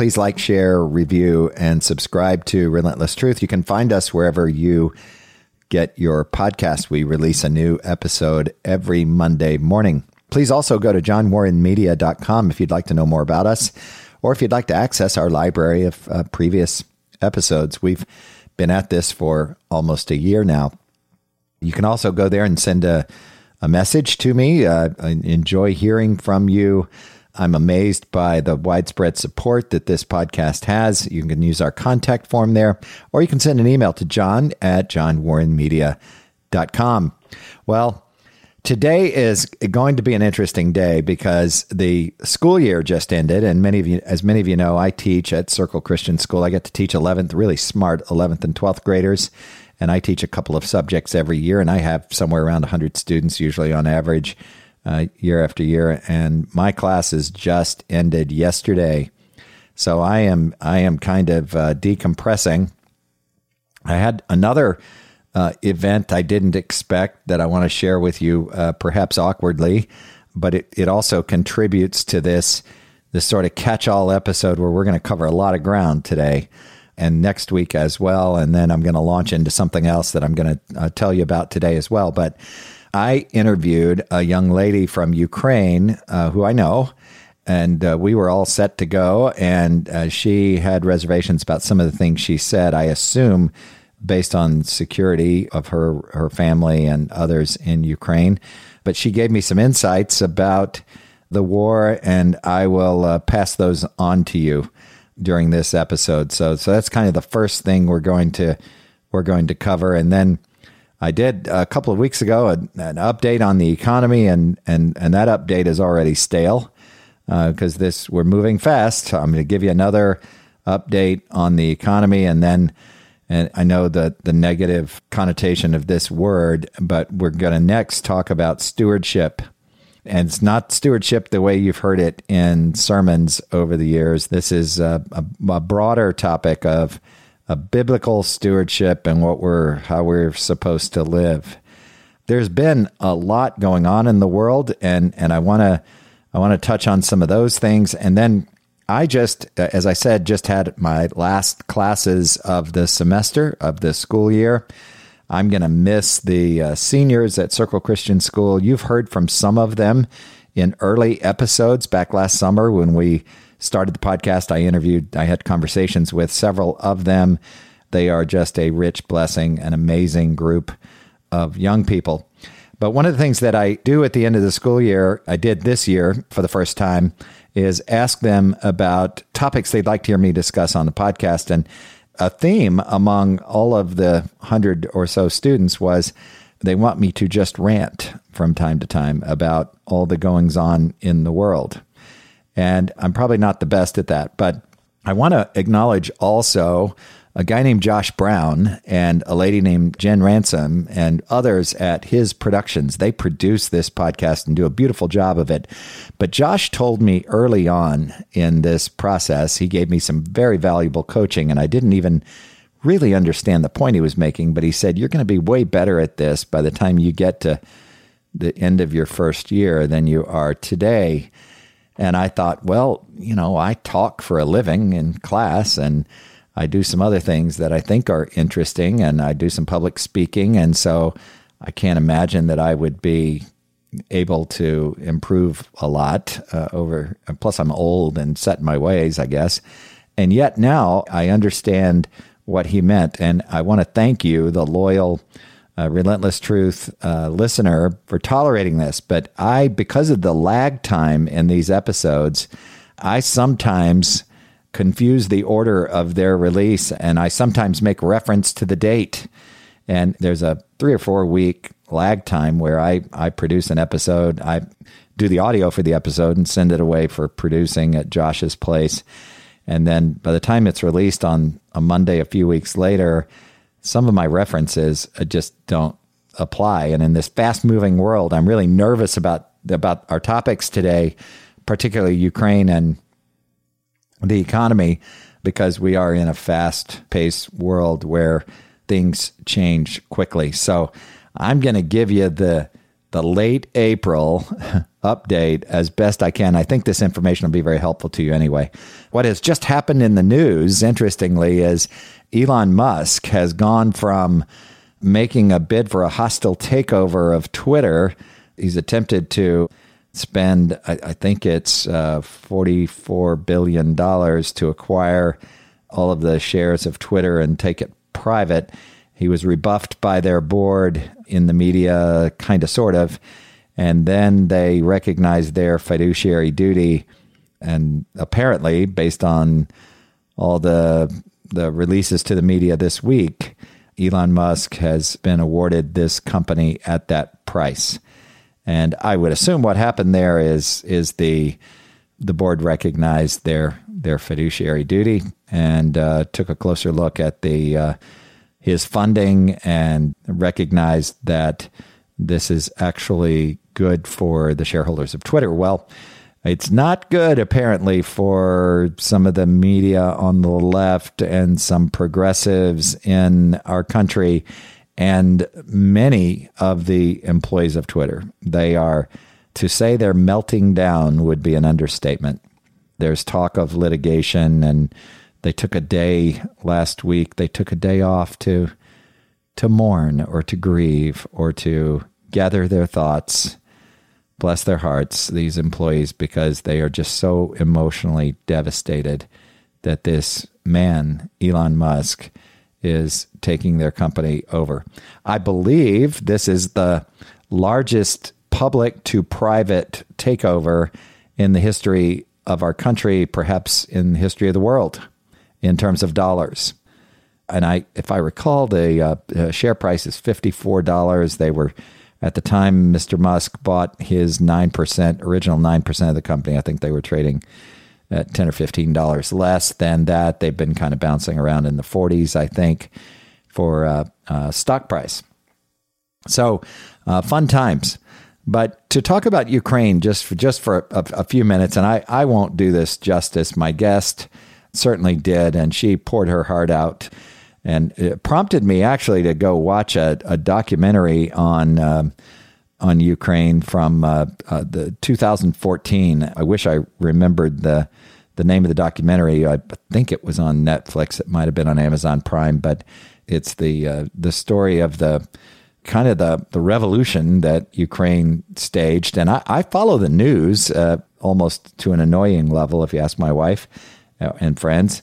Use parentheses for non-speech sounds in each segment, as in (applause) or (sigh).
Please like, share, review, and subscribe to Relentless Truth. You can find us wherever you get your podcast. We release a new episode every Monday morning. Please also go to johnwarrenmedia.com if you'd like to know more about us or if you'd like to access our library of uh, previous episodes. We've been at this for almost a year now. You can also go there and send a, a message to me. Uh, I enjoy hearing from you. I'm amazed by the widespread support that this podcast has. You can use our contact form there, or you can send an email to john at johnwarrenmedia.com. Well, today is going to be an interesting day because the school year just ended, and many of you, as many of you know, I teach at Circle Christian School. I get to teach 11th, really smart 11th and 12th graders, and I teach a couple of subjects every year, and I have somewhere around 100 students usually on average uh, year after year. And my classes just ended yesterday, so I am I am kind of uh, decompressing. I had another uh, event I didn't expect that I want to share with you, uh, perhaps awkwardly, but it, it also contributes to this this sort of catch all episode where we're going to cover a lot of ground today and next week as well. And then I'm going to launch into something else that I'm going to uh, tell you about today as well. But I interviewed a young lady from Ukraine uh, who I know, and uh, we were all set to go. And uh, she had reservations about some of the things she said. I assume based on security of her her family and others in Ukraine. But she gave me some insights about the war, and I will uh, pass those on to you during this episode. So, so that's kind of the first thing we're going to we're going to cover, and then I did a couple of weeks ago an, an update on the economy, and and and that update is already stale because uh, this we're moving fast. I'm going to give you another update on the economy, and then and I know the the negative connotation of this word, but we're going to next talk about stewardship. And it's not stewardship the way you've heard it in sermons over the years. This is a, a, a broader topic of a biblical stewardship and what we're how we're supposed to live. There's been a lot going on in the world and and I want to I want to touch on some of those things and then I just as I said just had my last classes of the semester of the school year. I'm going to miss the uh, seniors at Circle Christian School. You've heard from some of them in early episodes back last summer when we started the podcast, I interviewed, I had conversations with several of them. They are just a rich blessing, an amazing group of young people. But one of the things that I do at the end of the school year, I did this year for the first time, is ask them about topics they'd like to hear me discuss on the podcast. And a theme among all of the hundred or so students was they want me to just rant from time to time about all the goings on in the world. And I'm probably not the best at that, but I want to acknowledge also a guy named Josh Brown and a lady named Jen Ransom and others at his productions. They produce this podcast and do a beautiful job of it. But Josh told me early on in this process, he gave me some very valuable coaching, and I didn't even really understand the point he was making. But he said, You're going to be way better at this by the time you get to the end of your first year than you are today. And I thought, well, you know, I talk for a living in class and I do some other things that I think are interesting and I do some public speaking. And so I can't imagine that I would be able to improve a lot uh, over. Plus, I'm old and set in my ways, I guess. And yet now I understand what he meant. And I want to thank you, the loyal Relentless Truth uh, listener for tolerating this, but I, because of the lag time in these episodes, I sometimes confuse the order of their release and I sometimes make reference to the date. And there's a three or four week lag time where I, I produce an episode. I do the audio for the episode and send it away for producing at Josh's place. And then by the time it's released on a Monday, a few weeks later, some of my references uh, just don't apply. And in this fast moving world, I'm really nervous about about our topics today, particularly Ukraine and the economy, because we are in a fast paced world where things change quickly. So I'm going to give you the the late April (laughs) update as best I can. I think this information will be very helpful to you anyway. What has just happened in the news, interestingly, is Elon Musk has gone from making a bid for a hostile takeover of Twitter. He's attempted to spend, I, I think it's uh, $44 billion to acquire all of the shares of Twitter and take it private. He was rebuffed by their board in the media, kind of, sort of. And then they recognized their fiduciary duty. And apparently, based on all the the releases to the media this week, Elon Musk has been awarded this company at that price. And I would assume what happened there is is the the board recognized their their fiduciary duty and uh, took a closer look at the uh, his funding and recognized that this is actually good for the shareholders of Twitter. Well, it's not good, apparently, for some of the media on the left and some progressives in our country and many of the employees of Twitter. They are, to say they're melting down would be an understatement. There's talk of litigation, and they took a day last week. They took a day off to to mourn or to grieve or to gather their thoughts bless their hearts, these employees, because they are just so emotionally devastated that this man, Elon Musk, is taking their company over. I believe this is the largest public to private takeover in the history of our country, perhaps in the history of the world, in terms of dollars. And I, if I recall, the uh, share price is fifty-four dollars. They were at the time Mr. Musk bought his 9%, original 9% of the company, I think they were trading at 10 or $15 less than that. They've been kind of bouncing around in the 40s, I think, for uh, uh, stock price. So, uh, fun times. But to talk about Ukraine just for, just for a, a, few minutes, and I, I won't do this justice. My guest certainly did, and she poured her heart out and it prompted me actually to go watch a, a documentary on um, on Ukraine from uh, uh, the 2014. I wish I remembered the the name of the documentary. I think it was on Netflix. It might have been on Amazon Prime, but it's the uh, the story of the kind of the the revolution that Ukraine staged. And I, I follow the news uh, almost to an annoying level, if you ask my wife uh, and friends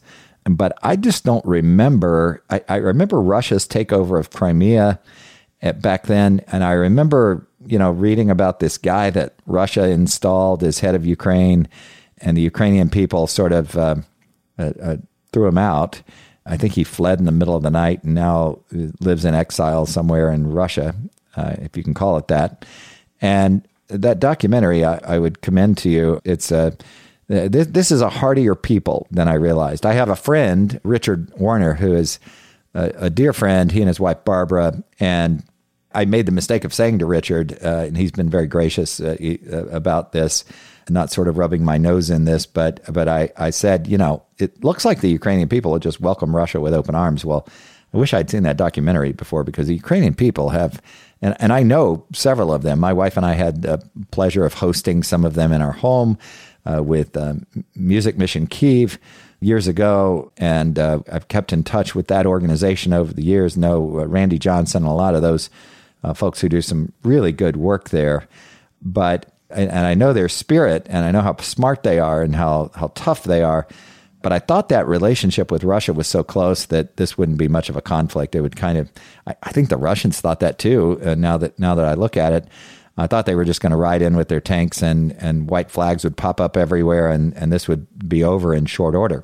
but I just don't remember. I, I remember Russia's takeover of Crimea at, back then, and I remember you know reading about this guy that Russia installed as head of Ukraine, and the Ukrainian people sort of uh, uh, uh, threw him out. I think he fled in the middle of the night and now lives in exile somewhere in Russia, uh, if you can call it that. And that documentary, I, I would commend to you. It's a uh, this, this is a heartier people than I realized. I have a friend, Richard Warner, who is a, a dear friend, he and his wife, Barbara. And I made the mistake of saying to Richard, uh, and he's been very gracious uh, uh, about this, not sort of rubbing my nose in this, but but I, I said, you know, it looks like the Ukrainian people would just welcome Russia with open arms. Well, I wish I'd seen that documentary before because the Ukrainian people have, and, and I know several of them. My wife and I had the pleasure of hosting some of them in our home uh, with um, Music Mission Kiev years ago, and uh, I've kept in touch with that organization over the years. Know uh, Randy Johnson and a lot of those uh, folks who do some really good work there. But and I know their spirit, and I know how smart they are, and how how tough they are. But I thought that relationship with Russia was so close that this wouldn't be much of a conflict. It would kind of, I, I think the Russians thought that too. Uh, now that now that I look at it, I thought they were just going to ride in with their tanks and, and white flags would pop up everywhere and, and this would be over in short order.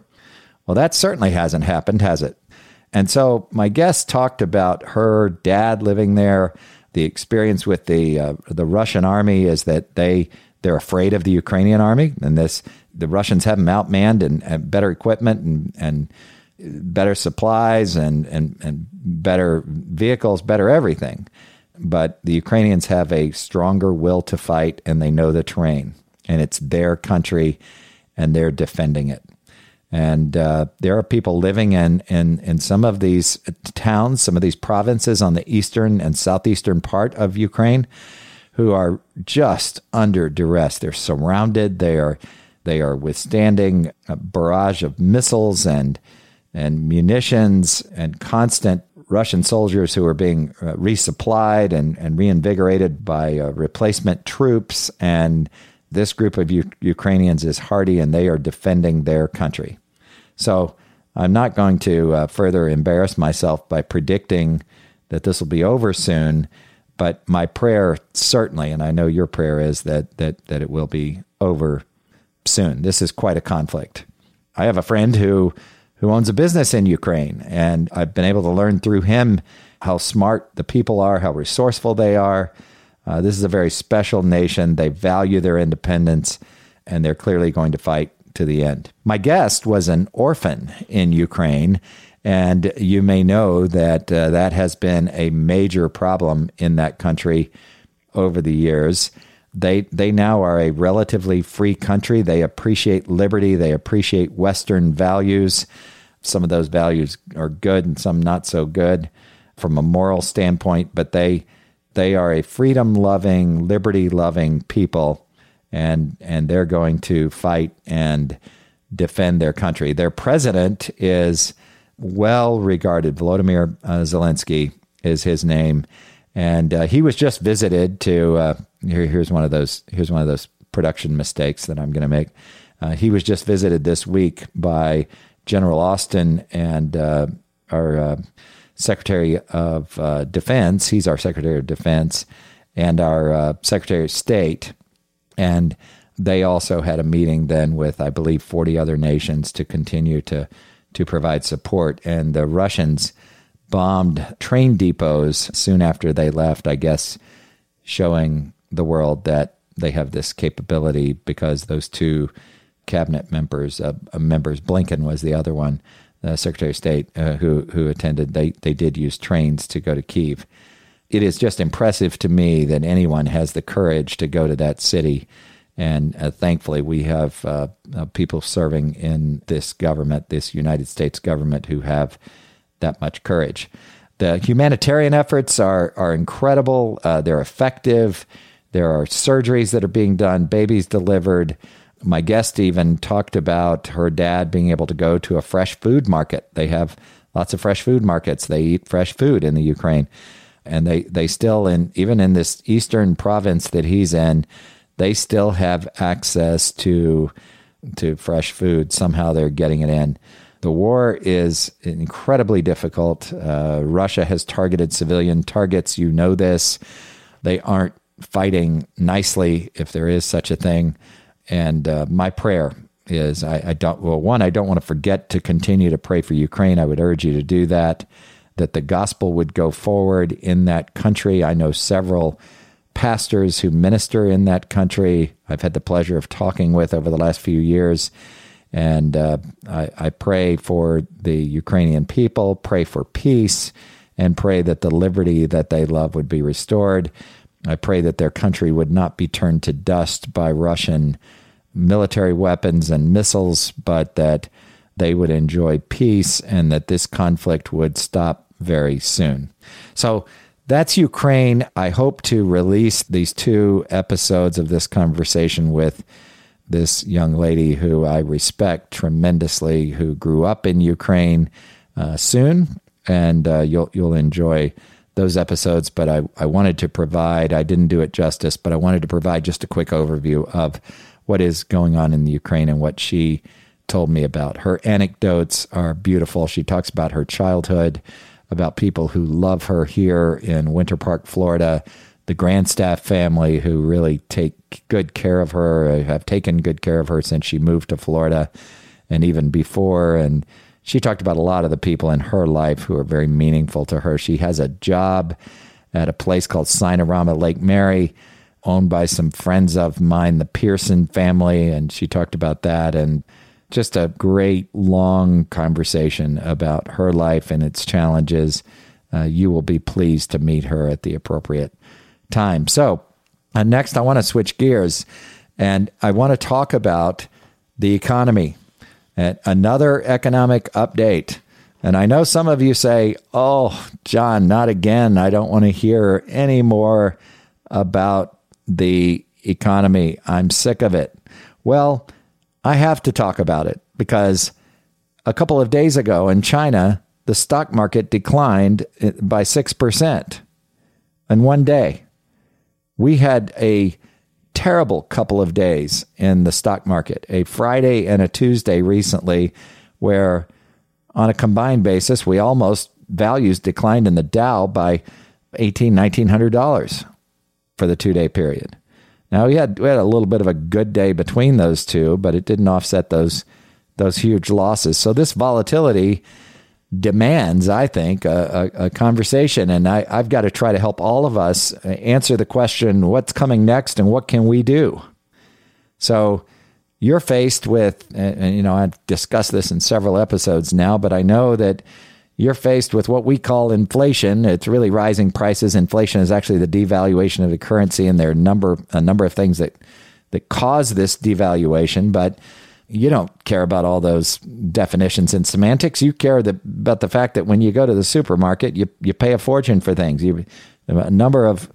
Well, that certainly hasn't happened, has it? And so my guest talked about her dad living there. The experience with the uh, the Russian army is that they they're afraid of the Ukrainian army, and this the Russians have them outmanned and, and better equipment and, and better supplies and, and, and better vehicles, better everything. But the Ukrainians have a stronger will to fight and they know the terrain. And it's their country and they're defending it. And uh, there are people living in, in, in some of these towns, some of these provinces on the eastern and southeastern part of Ukraine who are just under duress. They're surrounded. They are they are withstanding a barrage of missiles and and munitions and constant Russian soldiers who are being uh, resupplied and, and reinvigorated by uh, replacement troops. And this group of U- Ukrainians is hardy and they are defending their country. So I'm not going to uh, further embarrass myself by predicting that this will be over soon. But my prayer certainly, and I know your prayer is that that that it will be over soon. This is quite a conflict. I have a friend who who owns a business in Ukraine, and I've been able to learn through him how smart the people are, how resourceful they are. Uh, this is a very special nation. They value their independence, and they're clearly going to fight to the end. My guest was an orphan in Ukraine and you may know that uh, that has been a major problem in that country over the years. They, they now are a relatively free country. They appreciate liberty, they appreciate Western values. Some of those values are good and some not so good from a moral standpoint, but they, they are a freedom loving, liberty loving people, and, and they're going to fight and defend their country. Their president is well regarded. Volodymyr uh, Zelensky is his name, and uh, he was just visited to. Uh, here, here's one of those. Here's one of those production mistakes that I'm going to make. Uh, he was just visited this week by General Austin and uh, our uh, Secretary of Defense. He's our Secretary of Defense and our Secretary of State, and they also had a meeting then with, I believe, 40 other nations to continue to to provide support. And the Russians bombed train depots soon after they left, I guess, showing the world that they have this capability because those two cabinet members, uh, uh members, Blinken was the other one, the Secretary of State, uh, who who attended. They they did use trains to go to Kiev. It is just impressive to me that anyone has the courage to go to that city and uh, thankfully, we have uh, uh, people serving in this government, this United States government, who have that much courage. The humanitarian efforts are, are incredible, uh, they're effective. There are surgeries that are being done, babies delivered. My guest even talked about her dad being able to go to a fresh food market. They have lots of fresh food markets. They eat fresh food in the Ukraine. And they, they still, in even in this eastern province that he's in, they still have access to to fresh food. Somehow they're getting it in. The war is incredibly difficult. Uh, Russia has targeted civilian targets. You know this. They aren't fighting nicely, if there is such a thing. And uh, my prayer is I, I, don't, well, one, I don't want to forget to continue to pray for Ukraine. I would urge you to do that, that the gospel would go forward in that country. I know several pastors who minister in that country. I've had the pleasure of talking with over the last few years. And uh, I, I, pray for the Ukrainian people, pray for peace, and pray that the liberty that they love would be restored. I pray that their country would not be turned to dust by Russian military weapons and missiles, but that they would enjoy peace and that this conflict would stop very soon. So that's Ukraine. I hope to release these two episodes of this conversation with this young lady who I respect tremendously, who grew up in Ukraine uh, soon, and uh, you'll you'll enjoy those episodes. But I, I wanted to provide, I didn't do it justice, but I wanted to provide just a quick overview of what is going on in the Ukraine and what she told me about. Her anecdotes are beautiful. She talks about her childhood about people who love her here in Winter Park, Florida, the Grandstaff family who really take good care of her, uh, have taken good care of her since she moved to Florida and even before. And she talked about a lot of the people in her life who are very meaningful to her. She has a job at a place called Sinorama Lake Mary. Owned by some friends of mine, the Pearson family, and she talked about that and just a great long conversation about her life and its challenges. Uh, you will be pleased to meet her at the appropriate time. So, uh, next, I want to switch gears and I want to talk about the economy. And another economic update. And I know some of you say, Oh, John, not again. I don't want to hear any more about the economy. I'm sick of it. Well, I have to talk about it because a couple of days ago in China, the stock market declined eh, by 6% in one day. We had a terrible couple of days in the stock market, a Friday and a Tuesday recently, where on a combined basis, we almost values declined in the Dow by eighteen, nineteen hundred dollars for the two day period. Now we had we had a little bit of a good day between those two, but it didn't offset those those huge losses. So this volatility demands, I think, a, a, a conversation, and I, I've got to try to help all of us answer the question: What's coming next, and what can we do? So you're faced with, and you know, I've discussed this in several episodes now, but I know that you're faced with what we call inflation. It's really rising prices. Inflation is actually the devaluation of the currency, and there are number a number of things that that cause this devaluation. But you don't care about all those definitions and semantics. You care the, about the fact that when you go to the supermarket, you you pay a fortune for things. You a number of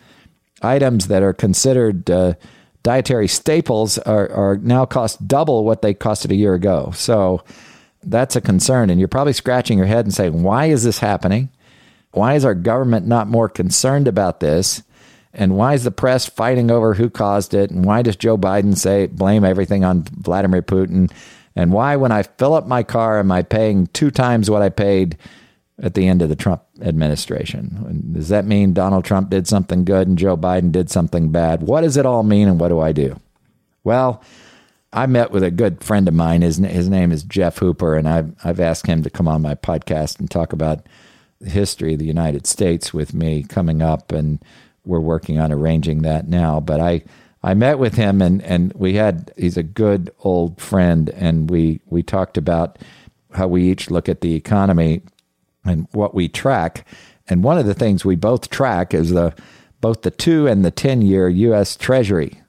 items that are considered uh, dietary staples are, are now cost double what they costed a year ago. So that's a concern. And you're probably scratching your head and saying, why is this happening? Why is our government not more concerned about this? And why is the press fighting over who caused it? And why does Joe Biden say blame everything on Vladimir Putin? And why, when I fill up my car, am I paying two times what I paid at the end of the Trump administration? Does that mean Donald Trump did something good and Joe Biden did something bad? What does it all mean and what do I do? Well, I met with a good friend of mine. His his name is Jeff Hooper, and I've I've asked him to come on my podcast and talk about the history of the United States with me coming up, and we're working on arranging that now. But I I met with him, and and we had he's a good old friend, and we we talked about how we each look at the economy and what we track. And one of the things we both track is the both the two and the ten year U.S. Treasury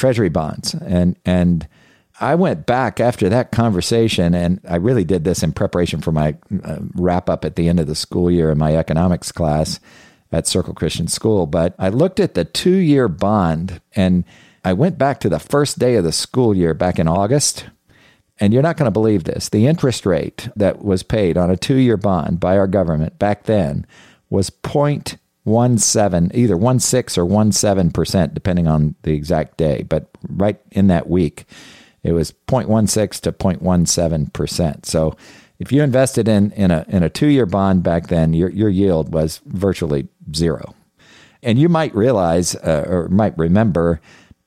treasury bonds. And, and I went back after that conversation, and I really did this in preparation for my uh, wrap up at the end of the school year in my economics class at Circle Christian School. But I looked at the two year bond and I went back to the first day of the school year back in August. And you're not going to believe this. The interest rate that was paid on a two year bond by our government back then was point one seven, either one six or one seven percent, depending on the exact day. But right in that week, it was 0.16 to 0.17 percent. So if you invested in in a in a two year bond back then, your your yield was virtually zero. And you might realize uh, or might remember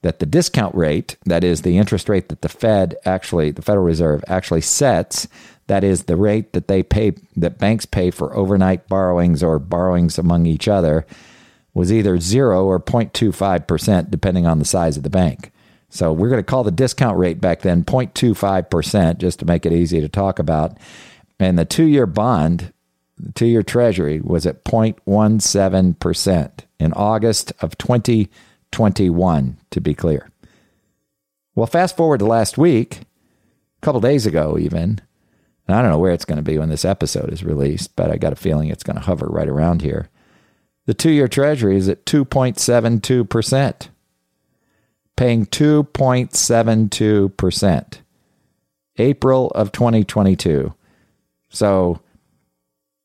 that the discount rate, that is the interest rate that the Fed actually, the Federal Reserve actually sets, that is the rate that they pay, that banks pay for overnight borrowings or borrowings among each other, was either zero or 0.25%, depending on the size of the bank. So we're going to call the discount rate back then 0.25%, just to make it easy to talk about. And the two year bond, the two year treasury, was at 0.17% in August of 2021, to be clear. Well, fast forward to last week, a couple days ago, even, and I don't know where it's going to be when this episode is released, but I got a feeling it's going to hover right around here. The two year treasury is at 2.72%, paying 2.72%. April of 2022. So,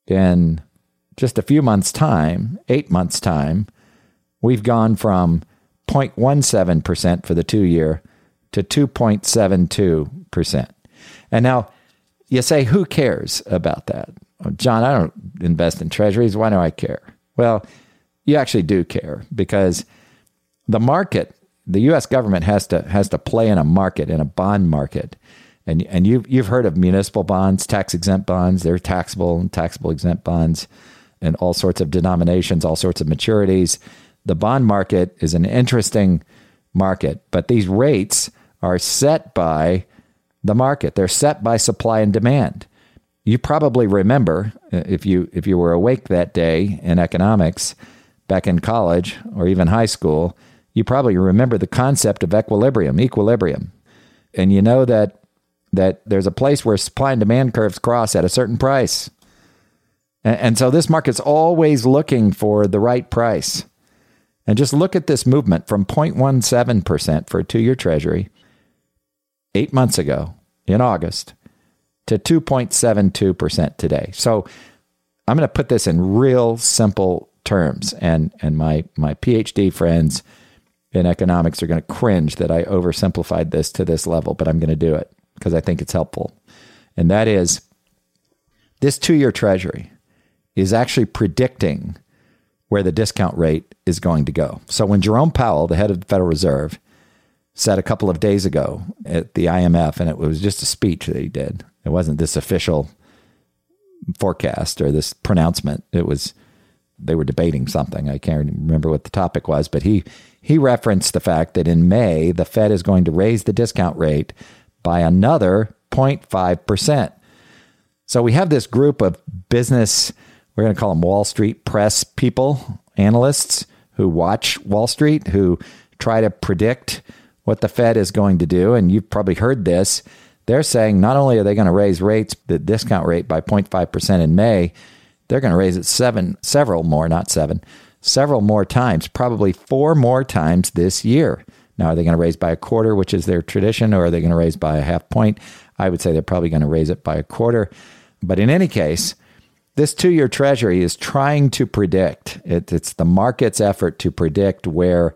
in just a few months' time, eight months' time, we've gone from 0.17% for the two year to 2.72%. And now, you say, who cares about that? John, I don't invest in treasuries. Why do I care? Well, you actually do care because the market, the U.S. government has to has to play in a market, in a bond market, and and you you've heard of municipal bonds, tax exempt bonds. They're taxable and taxable exempt bonds, and all sorts of denominations, all sorts of maturities. the bond market is an interesting market, but these rates are set by the market. They're set by supply and demand. You probably remember uh, if you if you were awake that day in economics back in college or even high school, you probably remember the concept of equilibrium, equilibrium. And you know that that there's a place where supply and demand curves cross at a certain price. And, and so this market's always looking for the right price. And just look at this movement from 0.17% for a two year treasury eight months ago in August to 2.72% today. So I'm going to put this in real simple terms. And, and my, my PhD friends in economics are going to cringe that I oversimplified this to this level, but I'm going to do it because I think it's helpful. And that is this two year treasury is actually predicting where the discount rate is going to go. So when Jerome Powell, the head of the Federal Reserve, said a couple of days ago at the IMF, and it was just a speech that he did, it wasn't this official forecast or this pronouncement. It was they were debating something. I can't remember what the topic was, but he he referenced the fact that in May the Fed is going to raise the discount rate by another 0.5%. So we have this group of business we're going to call them Wall Street press people, analysts who watch Wall Street, who try to predict what the Fed is going to do. And you've probably heard this. They're saying not only are they going to raise rates, the discount rate by 0.5% in May, they're going to raise it seven, several more, not seven, several more times, probably four more times this year. Now, are they going to raise by a quarter, which is their tradition, or are they going to raise by a half point? I would say they're probably going to raise it by a quarter. But in any case, this two year treasury is trying to predict, it, it's the market's effort to predict where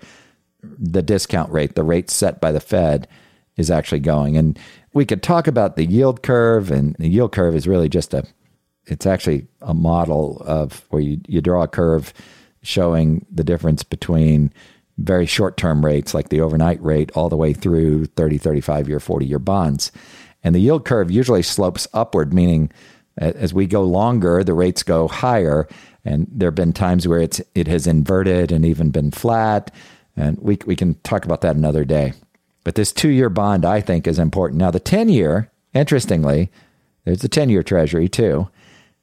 the discount rate, the rate set by the Fed, is actually going. And we could talk about the yield curve, and the yield curve is really just a, it's actually a model of where you, you draw a curve showing the difference between very short term rates like the overnight rate all the way through 30, 35 year, 40 year bonds. And the yield curve usually slopes upward, meaning as we go longer, the rates go higher. And there have been times where it's it has inverted and even been flat. And we, we can talk about that another day. But this two year bond, I think, is important. Now, the 10 year, interestingly, there's a 10 year treasury too.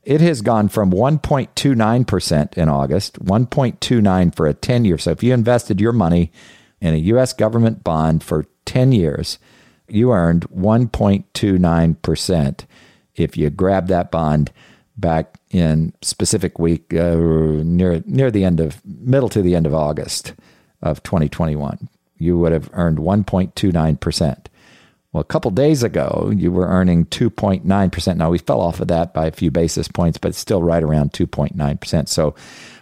It has gone from 1.29% in August, 1.29 for a 10 year. So if you invested your money in a U.S. government bond for 10 years, you earned 1.29% if you grab that bond back in specific week uh, near near the end of middle to the end of August of 2021, you would have earned 1.29 percent. Well, a couple days ago, you were earning 2.9 percent. Now we fell off of that by a few basis points, but still right around 2.9 percent. So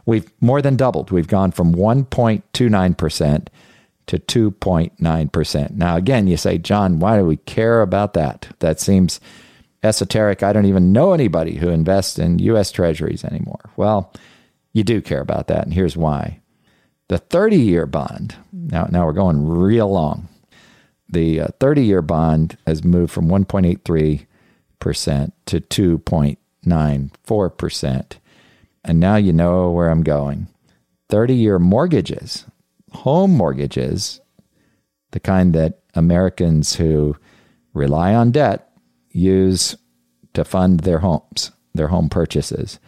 we've more than doubled. We've gone from 1.29 percent to 2.9 percent. Now, again, you say, John, why do we care about that? That seems esoteric. I don't even know anybody who invests in U.S. Treasuries anymore. Well, you do care about that, and here's why. The 30 year bond, now, now we're going real long. The 30 uh, year bond has moved from 1.83% to 2.94%. And now you know where I'm going. 30 year mortgages, home mortgages, the kind that Americans who rely on debt use to fund their homes, their home purchases.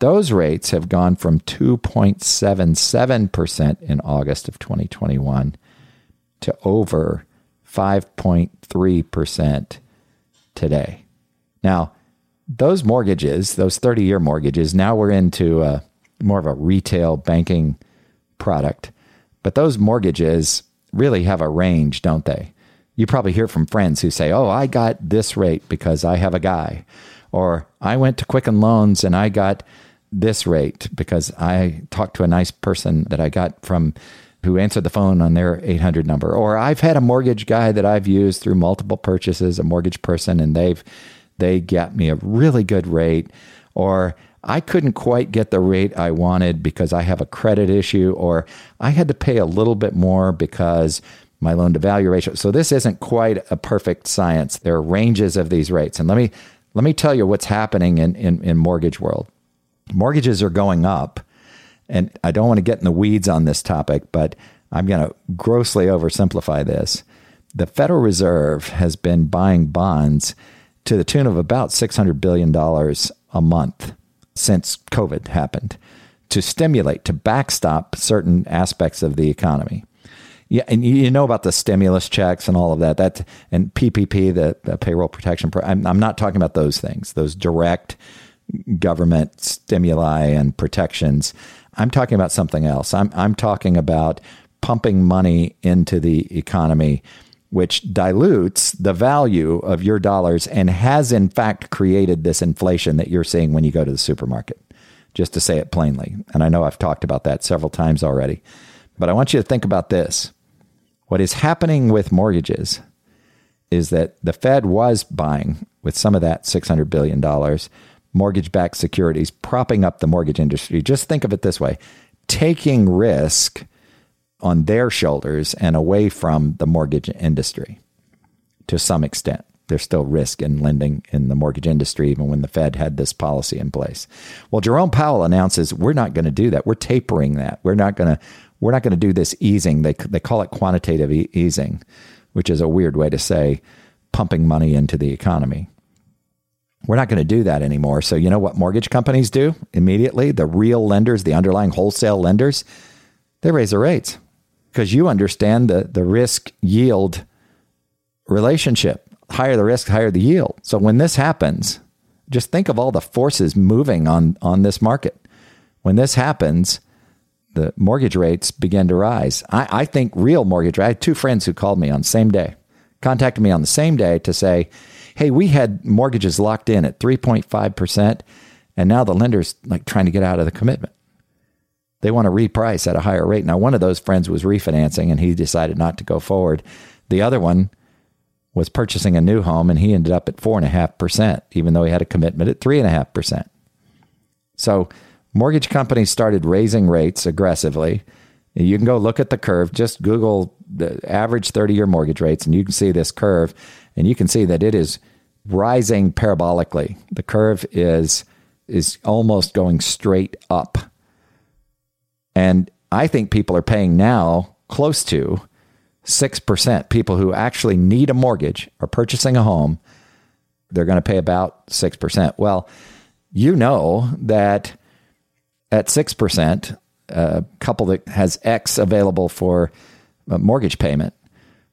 Those rates have gone from 2.77% in August of 2021 to over 5.3% today. Now, those mortgages, those 30 year mortgages, now we're into a, more of a retail banking product. But those mortgages really have a range, don't they? you probably hear from friends who say, Oh, I got this rate because I have a guy. Or I went to Quicken Loans and I got this rate because I talked to a nice person that I got from who answered the phone on their 800 number. Or I've had a mortgage guy that I've used through multiple purchases, a mortgage person, and they've they get me a really good rate. Or I couldn't quite get the rate I wanted because I have a credit issue, or I had to pay a little bit more because my loan to value ratio. So this isn't quite a perfect science. There are ranges of these rates. And let me let me tell you what's happening in, in, in mortgage world. Mortgages are going up and I don't want to get in the weeds on this topic, but I'm going to grossly oversimplify this. The Federal Reserve has been buying bonds to the tune of about $600 billion a month since COVID happened to stimulate, to backstop certain aspects of the economy. Yeah, and you know about the stimulus checks and all of that. That and PPP, the, the payroll protection. Pro, I'm, I'm not talking about those things. Those direct government stimuli and protections. I'm talking about something else. I'm I'm talking about pumping money into the economy, which dilutes the value of your dollars and has in fact created this inflation that you're seeing when you go to the supermarket. Just to say it plainly, and I know I've talked about that several times already. But I want you to think about this. What is happening with mortgages is that the Fed was buying, with some of that $600 billion, mortgage backed securities, propping up the mortgage industry. Just think of it this way taking risk on their shoulders and away from the mortgage industry to some extent. There's still risk in lending in the mortgage industry, even when the Fed had this policy in place. Well, Jerome Powell announces we're not going to do that. We're tapering that. We're not going to we're not going to do this easing. They, they call it quantitative e- easing, which is a weird way to say pumping money into the economy. We're not going to do that anymore. So, you know what mortgage companies do immediately? The real lenders, the underlying wholesale lenders, they raise their rates because you understand the, the risk yield relationship. Higher the risk, higher the yield. So, when this happens, just think of all the forces moving on, on this market. When this happens, the mortgage rates began to rise. I, I think real mortgage. I had two friends who called me on the same day, contacted me on the same day to say, "Hey, we had mortgages locked in at three point five percent, and now the lender's like trying to get out of the commitment. They want to reprice at a higher rate." Now, one of those friends was refinancing, and he decided not to go forward. The other one was purchasing a new home, and he ended up at four and a half percent, even though he had a commitment at three and a half percent. So mortgage companies started raising rates aggressively. You can go look at the curve. Just Google the average 30 year mortgage rates, and you can see this curve, and you can see that it is rising parabolically. The curve is is almost going straight up. And I think people are paying now close to 6%. People who actually need a mortgage are purchasing a home, they're going to pay about 6%. Well, you know that at 6%, a couple that has X available for a mortgage payment,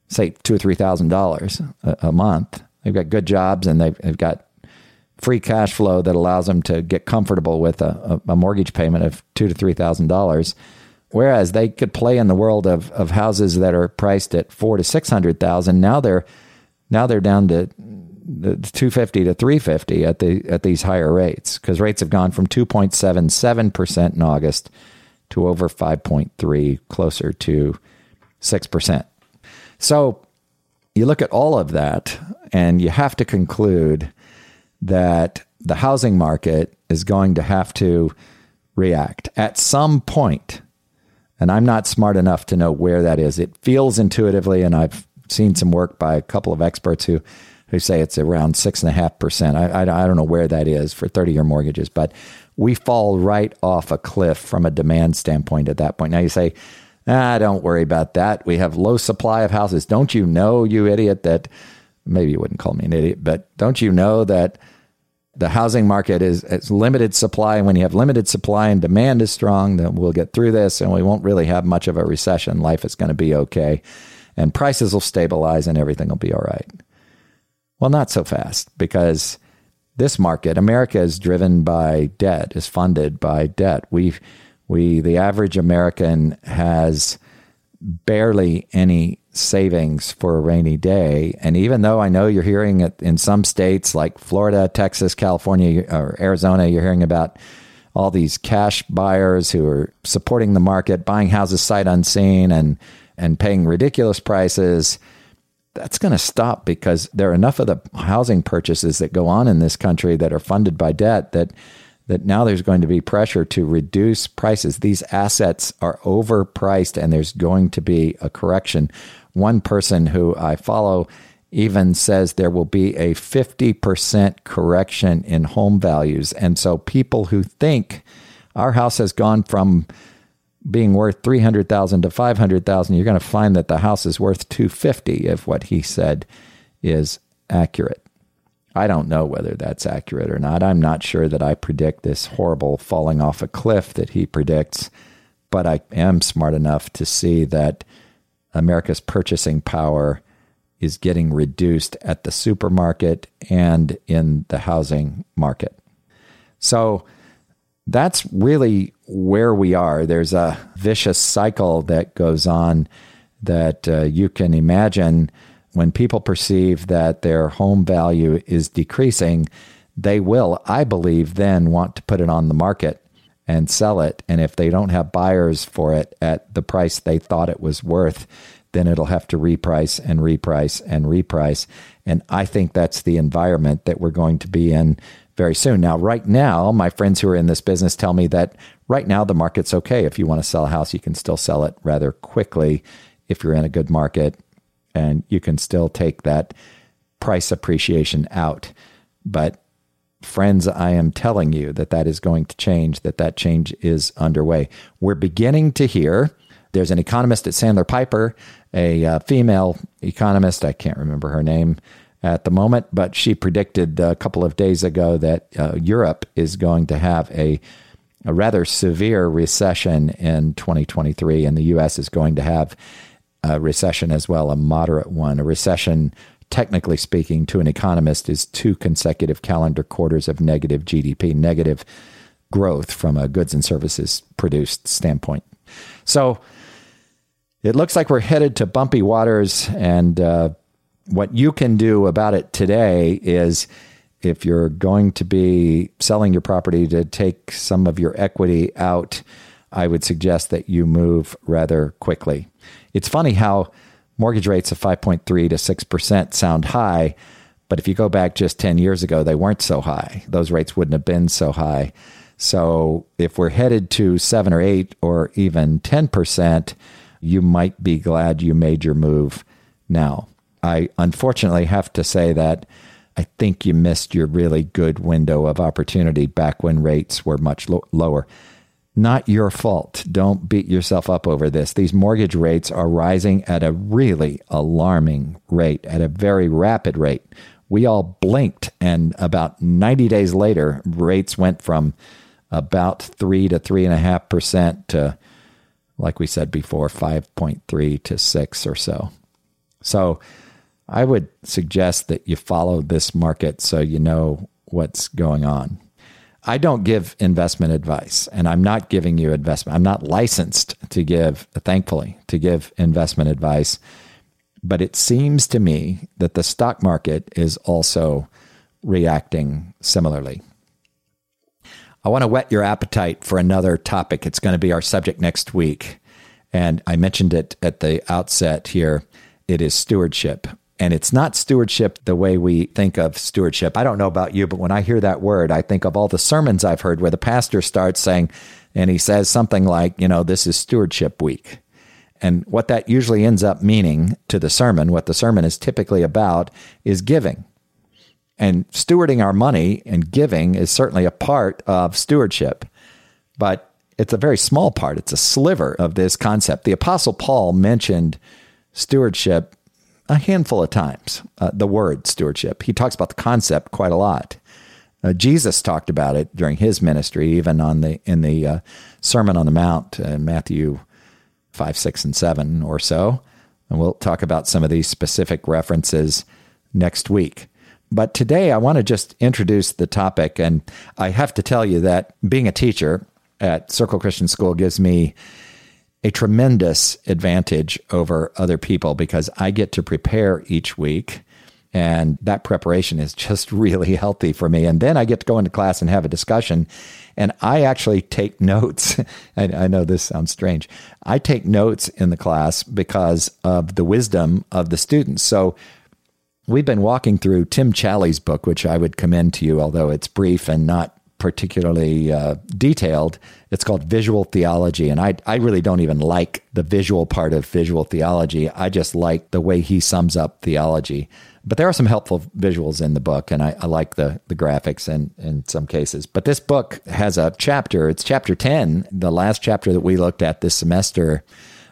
say two or three thousand dollars a month. They've got good jobs and they've, they've got free cash flow that allows them to get comfortable with a, a, mortgage payment of two to three thousand dollars. Whereas they could play in the world of, of houses that are priced at four to six hundred thousand. Now they're now they're down to 250 to 350 at the at these higher rates because rates have gone from 2.77% in August to over 5.3 closer to 6%. So you look at all of that and you have to conclude that the housing market is going to have to react at some point and I'm not smart enough to know where that is. It feels intuitively and I've seen some work by a couple of experts who who say it's around six and a half percent. I, I don't know where that is for 30 year mortgages, but we fall right off a cliff from a demand standpoint at that point. Now you say, ah, don't worry about that. We have low supply of houses. Don't you know, you idiot, that maybe you wouldn't call me an idiot, but don't you know that the housing market is it's limited supply and when you have limited supply and demand is strong then we'll get through this and we won't really have much of a recession life is going to be okay and prices will stabilize and everything will be all right well, not so fast because this market, America is driven by debt, is funded by debt. We, we, the average American has barely any savings for a rainy day. And even though I know you're hearing it in some states like Florida, Texas, California, or Arizona, you're hearing about all these cash buyers who are supporting the market, buying houses sight unseen and and paying ridiculous prices that's going to stop because there are enough of the housing purchases that go on in this country that are funded by debt that that now there's going to be pressure to reduce prices. These assets are overpriced and there's going to be a correction. One person who I follow even says there will be a 50% correction in home values. And so people who think our house has gone from being worth 300,000 to 500,000, you're going to find that the house is worth 250 if what he said is accurate. I don't know whether that's accurate or not. I'm not sure that I predict this horrible falling off a cliff that he predicts, but I am smart enough to see that America's purchasing power is getting reduced at the supermarket and in the housing market. So that's really where we are. There's a vicious cycle that goes on that uh, you can imagine when people perceive that their home value is decreasing, they will, I believe, then want to put it on the market and sell it. And if they don't have buyers for it at the price they thought it was worth, then it'll have to reprice and reprice and reprice. And I think that's the environment that we're going to be in very soon. Now, right now, my friends who are in this business tell me that right now the market's okay. If you want to sell a house, you can still sell it rather quickly if you're in a good market and you can still take that price appreciation out. But friends, I am telling you that that is going to change, that that change is underway. We're beginning to hear there's an economist at Sandler Piper, a uh, female economist, I can't remember her name at the moment, but she predicted a couple of days ago that uh, Europe is going to have a a rather severe recession in 2023, and the U.S. is going to have a recession as well, a moderate one. A recession, technically speaking, to an economist, is two consecutive calendar quarters of negative GDP, negative growth from a goods and services produced standpoint. So it looks like we're headed to bumpy waters. And uh, what you can do about it today is if you're going to be selling your property to take some of your equity out, I would suggest that you move rather quickly. It's funny how mortgage rates of 5.3 to 6% sound high, but if you go back just 10 years ago, they weren't so high. Those rates wouldn't have been so high. So if we're headed to 7 or 8 or even 10%, you might be glad you made your move now. I unfortunately have to say that I think you missed your really good window of opportunity back when rates were much lo- lower not your fault. Don't beat yourself up over this. These mortgage rates are rising at a really alarming rate, at a very rapid rate. We all blinked, and about 90 days later, rates went from about 3 to 3.5% to, like we said before, 5.3 to 6 or so. So I would suggest that you follow this market so you know what's going on. I don't give investment advice, and I'm not giving you investment. I'm not licensed to give, thankfully, to give investment advice. But it seems to me that the stock market is also reacting similarly. I want to whet your appetite for another topic. It's going to be our subject next week. And I mentioned it at the outset here. It is stewardship. And it's not stewardship the way we think of stewardship. I don't know about you, but when I hear that word, I think of all the sermons I've heard where the pastor starts saying, and he says something like, you know, this is stewardship week. And what that usually ends up meaning to the sermon, what the sermon is typically about, is giving. And stewarding our money and giving is certainly a part of stewardship, but it's a very small part. It's a sliver of this concept. The Apostle Paul mentioned stewardship a handful of times, uh, the word stewardship. He talks about the concept quite a lot. Uh, Jesus talked about it during his ministry, even on the in the uh, Sermon on the Mount in uh, Matthew five, six, and seven or so. And we'll talk about some of these specific references next week. But today I want to just introduce the topic, and I have to tell you that being a teacher at Circle Christian School gives me a tremendous advantage over other people because I get to prepare each week. And that preparation is just (laughs) really healthy for me. And then I get to go into class and have a discussion. And I actually take notes. (laughs) I, I know this sounds strange. I take notes in the class because of the wisdom of the students. So we've been walking through Tim Challies' book, which I would commend to you, although it's brief and not particularly uh, detailed. It's called visual theology. And I, I really don't even like the visual part of visual theology. I just like the way he sums up theology. But there are some helpful visuals in the book, and I, I like the, the graphics in, in some cases. But this book has a chapter, it's chapter 10, the last chapter that we looked at this semester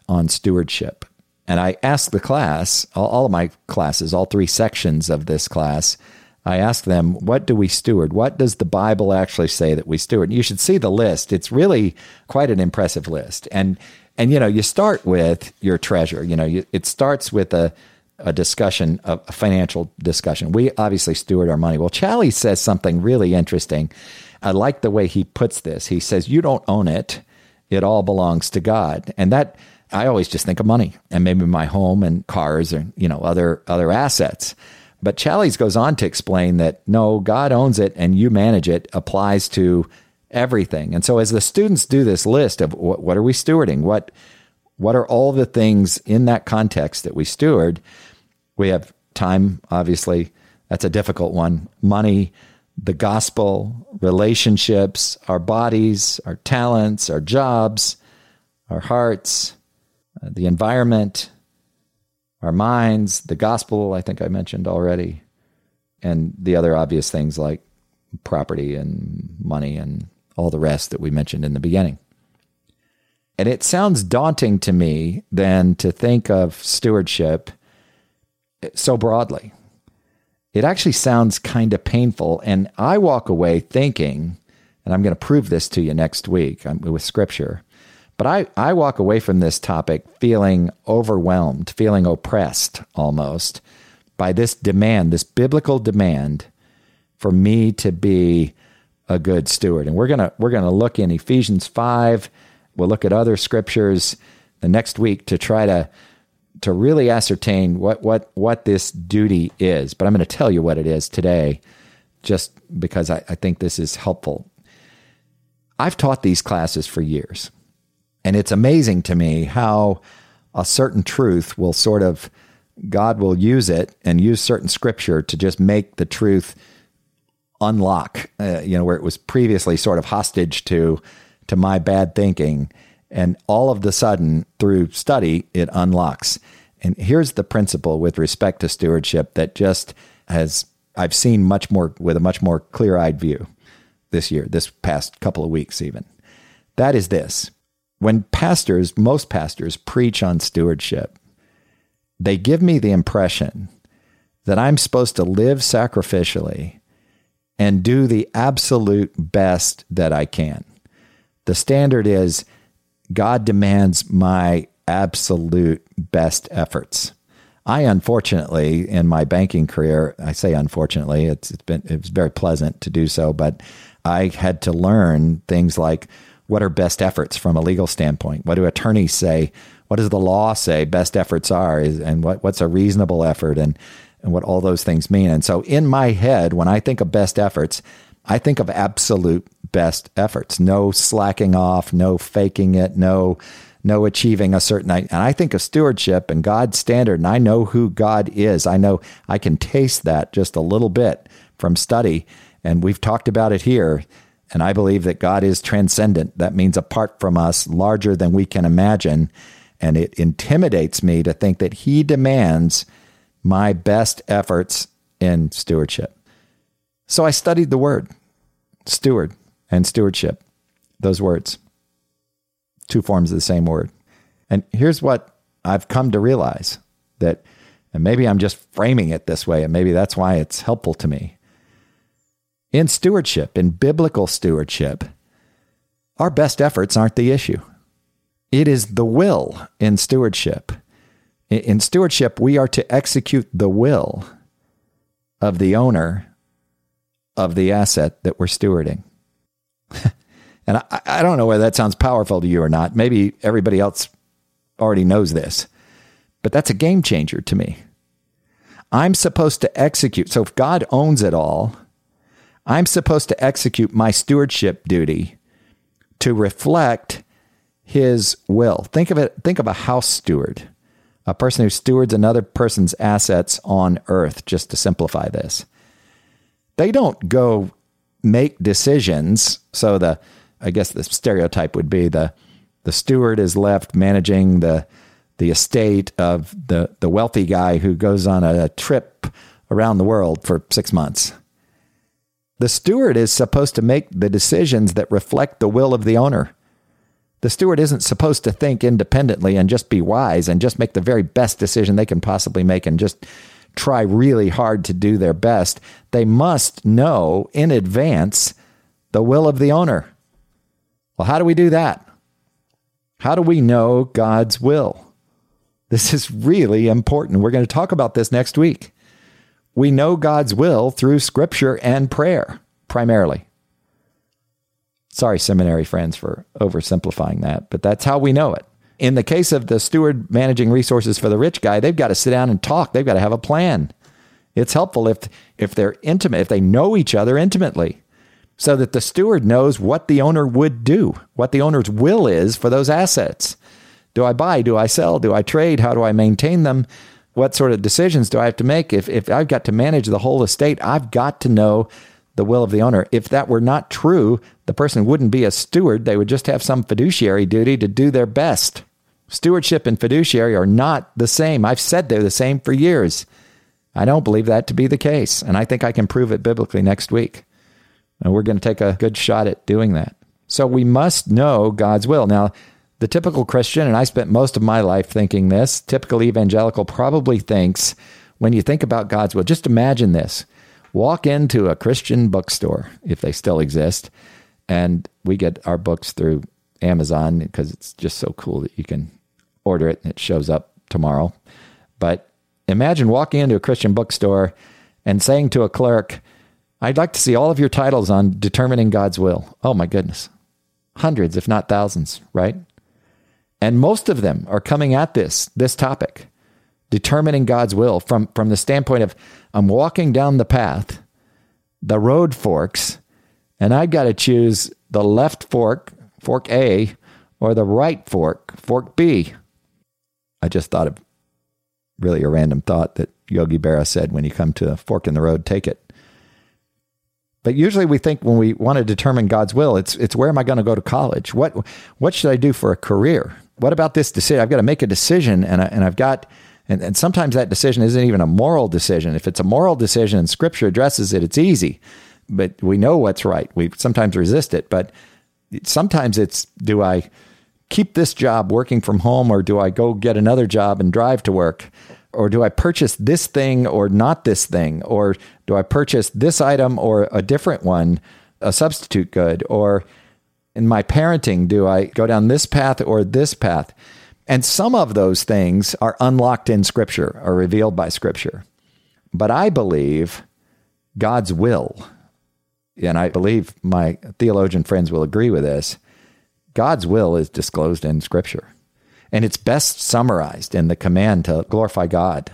on stewardship. And I asked the class, all, all of my classes, all three sections of this class, I ask them, what do we steward? What does the Bible actually say that we steward? And you should see the list. It's really quite an impressive list. And and you know, you start with your treasure. You know, you, it starts with a a discussion, a, financial discussion. We obviously steward our money. Well, Challies says something really interesting. I like the way he puts this. He says, "You don't own it; it all belongs to God." And that I always just think of money and maybe my home and cars or you know other other assets. But Challies goes on to explain that no, God owns it and you manage it applies to everything. And so as the students do this list of what, what are we stewarding, what what are all the things in that context that we steward, we have time, obviously, that's a difficult one. Money, the gospel, relationships, our bodies, our talents, our jobs, our hearts, uh, the environment, our minds, the gospel, I think I mentioned already, and the other obvious things like property and money and all the rest that we mentioned in the beginning. And it sounds daunting to me then to think of stewardship so broadly. It actually sounds kind of painful. And I walk away thinking, and I'm going to prove this to you next week um, with scripture, but I, I walk away from this topic feeling overwhelmed, feeling oppressed almost by this demand, this biblical demand for me to be a good steward. And we're gonna we're gonna look in Ephesians five. We'll look at other scriptures the next week to try to to really ascertain what what what this duty is. But I'm going to tell you what it is today, just because I, I think this is helpful. I've taught these classes for years. And it's amazing to me how a certain truth will sort of, God will use it and use certain scripture to just make the truth unlock, uh, you know, where it was previously sort of hostage to, to my bad thinking. And all of the sudden, through study, it unlocks. And here's the principle with respect to stewardship that just has, I've seen much more with a much more clear eyed view this year, this past couple of weeks, even. That is this when pastors, most pastors, preach on stewardship, they give me the impression that I'm supposed to live sacrificially and do the absolute best that I can. The standard is God demands my absolute best efforts. I unfortunately, in my banking career, I say unfortunately, it's, it's been it's very pleasant to do so, but I had to learn things like what are best efforts from a legal standpoint? What do attorneys say? What does the law say best efforts are? And what, what's a reasonable effort and, and what all those things mean? And so in my head, when I think of best efforts, I think of absolute best efforts. No slacking off, no faking it, no no achieving a certain and I think of stewardship and God's standard and I know who God is. I know I can taste that just a little bit from study and we've talked about it here and I believe that God is transcendent. That means apart from us, larger than we can imagine. And it intimidates me to think that He demands my best efforts in stewardship. So I studied the word steward and stewardship, those words, two forms of the same word. And here's what I've come to realize that, and maybe I'm just framing it this way, and maybe that's why it's helpful to me in stewardship, in biblical stewardship, our best efforts aren't the issue. It is the will in stewardship. In stewardship, we are to execute the will of the owner of the asset that we're stewarding. (laughs) and I, I, don't know whether that sounds powerful to you or not. Maybe everybody else already knows this, but that's a game changer to me. I'm supposed to execute. So if God owns it all, I'm supposed to execute my stewardship duty to reflect his will. Think of it, think of a house steward, a person who stewards another person's assets on earth, just to simplify this. They don't go make decisions. So the I guess the stereotype would be the the steward is left managing the the estate of the the wealthy guy who goes on a, a trip around the world for six months. The steward is supposed to make the decisions that reflect the will of the owner. The steward isn't supposed to think independently and just be wise and just make the very best decision they can possibly make and just try really hard to do their best. They must know in advance the will of the owner. Well, how do we do that? How do we know God's will? This is really important. We're going to talk about this next week. We know God's will through scripture and prayer, primarily. Sorry, seminary friends, for oversimplifying that, but that's how we know it. In the case of the steward managing resources for the rich guy, they've got to sit down and talk. They've got to have a plan. It's helpful if if they're intimate, if they know each other intimately, so that the steward knows what the owner would do, what the owner's will is for those assets. Do I buy? Do I sell? Do I trade? How do I maintain them? What sort of decisions do I have to make? If, if I've got to manage the whole estate, I've got to know the will of the owner. If that were not true, the person wouldn't be a steward. They would just have some fiduciary duty to do their best. Stewardship and fiduciary are not the same. I've said they're the same for years. I don't believe that to be the case, and I think I can prove it biblically next week. And we're going to take a good shot at doing that. So we must know God's will. Now, the typical Christian, and I spent most of my life thinking this, typical evangelical probably thinks when you think about God's will, just imagine this. Walk into a Christian bookstore, if they still exist, and we get our books through Amazon because it's just so cool that you can order it and it shows up tomorrow. But imagine walking into a Christian bookstore and saying to a clerk, I'd like to see all of your titles on determining God's will. Oh my goodness. Hundreds, if not thousands, right? And most of them are coming at this, this topic, determining God's will from, from the standpoint of I'm walking down the path, the road forks, and I've got to choose the left fork, fork A, or the right fork, fork B. I just thought of really a random thought that Yogi Berra said when you come to a fork in the road, take it. But usually we think when we want to determine God's will, it's it's where am I going to go to college? What what should I do for a career? What about this decision? I've got to make a decision, and I, and I've got, and, and sometimes that decision isn't even a moral decision. If it's a moral decision and Scripture addresses it, it's easy, but we know what's right. We sometimes resist it, but sometimes it's do I keep this job working from home, or do I go get another job and drive to work? Or do I purchase this thing or not this thing? Or do I purchase this item or a different one, a substitute good? Or in my parenting, do I go down this path or this path? And some of those things are unlocked in Scripture or revealed by Scripture. But I believe God's will, and I believe my theologian friends will agree with this God's will is disclosed in Scripture. And it's best summarized in the command to glorify God.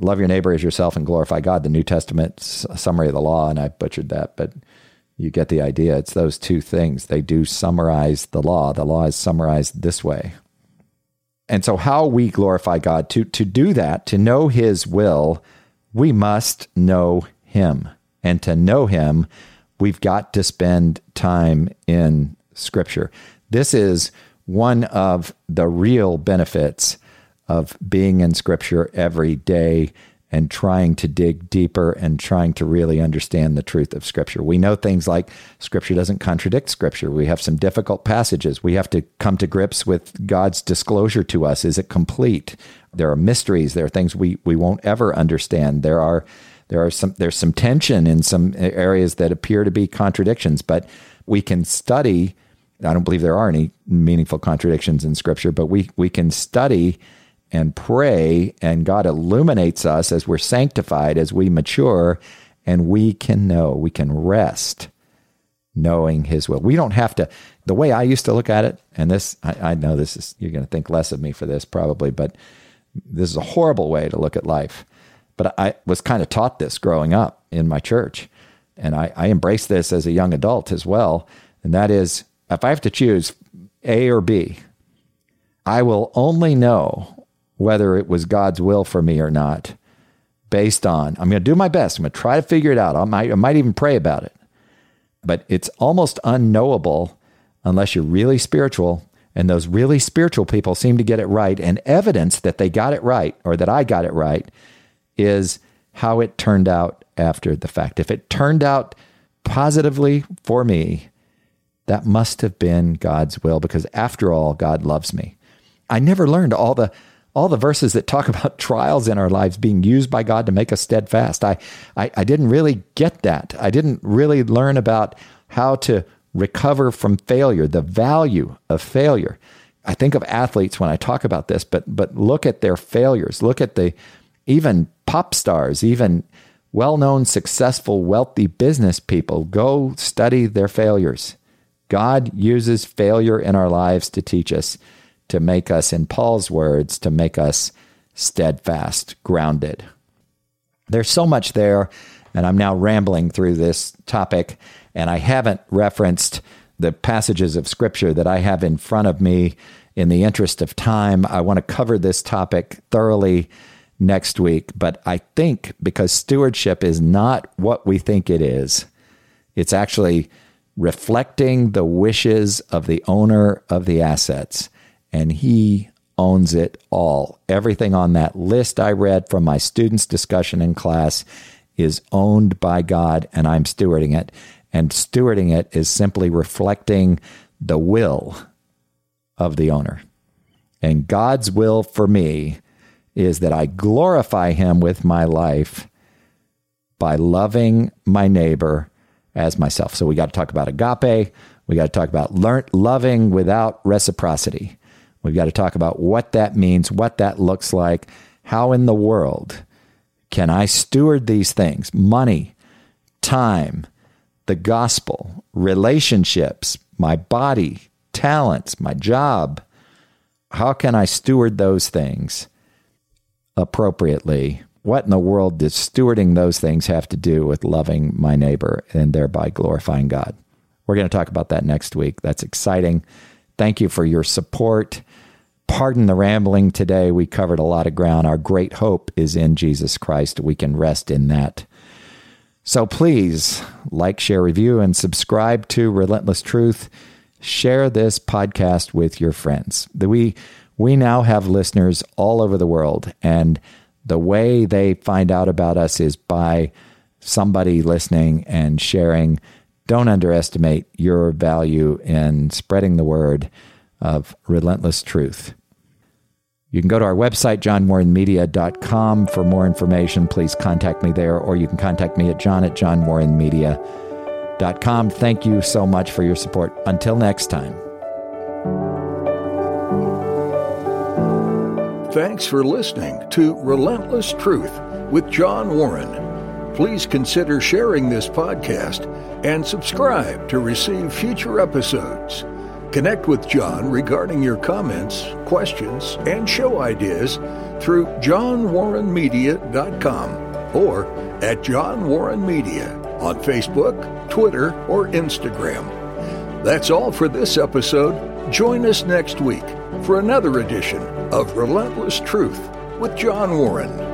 Love your neighbor as yourself and glorify God, the New Testament summary of the law. And I butchered that, but you get the idea. It's those two things. They do summarize the law. The law is summarized this way. And so how we glorify God to to do that, to know his will, we must know him. And to know him, we've got to spend time in scripture. This is one of the real benefits of being in scripture every day and trying to dig deeper and trying to really understand the truth of Scripture. We know things like Scripture doesn't contradict Scripture. We have some difficult passages. We have to come to grips with God's disclosure to us. Is it complete? There are mysteries. There are things we, we won't ever understand. There are there are some there's some tension in some areas that appear to be contradictions, but we can study. I don't believe there are any meaningful contradictions in Scripture, but we we can study and pray, and God illuminates us as we're sanctified, as we mature, and we can know, we can rest knowing His will. We don't have to, the way I used to look at it, and this, I, I know this is, you're going to think less of me for this probably, but this is a horrible way to look at life. But I was kind of taught this growing up in my church. And I, I embraced this as a young adult as well. And that is if I have to choose A or B, I will only know whether it was God's will for me or not based on I'm going to do my best. I'm going to try to figure it out. I might I might even pray about it. But it's almost unknowable unless you're really spiritual and those really spiritual people seem to get it right and evidence that they got it right or that I got it right is how it turned out after the fact. If it turned out positively for me, that must have been God's will because after all, God loves me. I never learned all the all the verses that talk (laughs) about trials in our lives being used by God to make us steadfast. I, I, I didn't really get that. I didn't really learn about how to recover from failure, the value of failure. I think of athletes when I talk about this, but but look at their failures. Look at the even pop stars, even well-known, successful, wealthy business people. Go study their failures. God uses failure in our lives to teach us, to make us, in Paul's words, to make us steadfast, grounded. There's so much there, and I'm now rambling through this topic, and I haven't referenced the passages of scripture that I have in front of me. In the interest of time, I want to cover this topic thoroughly next week. But I think because stewardship is not what we think it is, it's actually reflecting the wishes of the owner of the assets. And he owns it all. Everything on that list I read from my students' discussion in class is owned by God, and I'm stewarding it. And stewarding it is simply reflecting the will of the owner. And God's will for me is that I glorify Him with my life by loving my neighbor as myself. So we got to talk about agape. We got to talk about learn, loving without reciprocity. We've got to talk about what that means, what that looks like, how in the world can I steward these things money, time, the gospel, relationships, my body, talents, my job. How can I steward those things appropriately? What in the world does stewarding those things have to do with loving my neighbor and thereby glorifying God? We're going to talk about that next week. That's exciting. Thank you for your support. Pardon the rambling today. We covered a lot of ground. Our great hope is in Jesus Christ. We can rest in that. So please like, share, review, and subscribe to Relentless Truth. Share this podcast with your friends. We we now have listeners all over the world, and the way they find out about us is by somebody listening and sharing. Don't underestimate your value in spreading the word of relentless truth. You can go to our website, johnwarrenmedia.com, for more information. Please contact me there, or you can contact me at john at johnwarrenmedia.com. Thank you so much for your support. Until next time. Thanks for listening to Relentless Truth with John Warren. Please consider sharing this podcast and subscribe to receive future episodes. Connect with John regarding your comments, questions, and show ideas through johnwarrenmedia.com or at John Warren Media on Facebook, Twitter, or Instagram. That's all for this episode. Join us next week for another edition of Relentless Truth with John Warren.